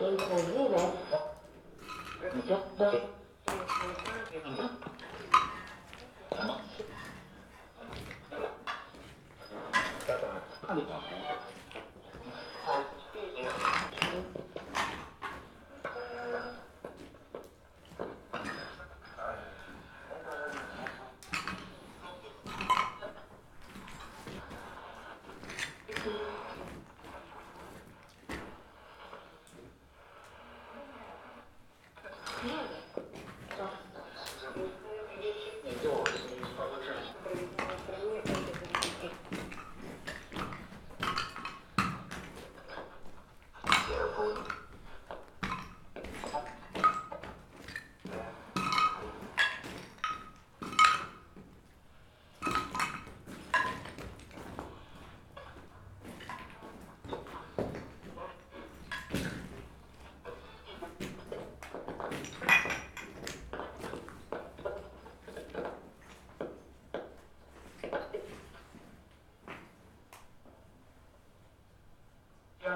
健康になった。ちょっと。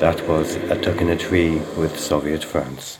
That was A Duck in a Tree with Zoviet France.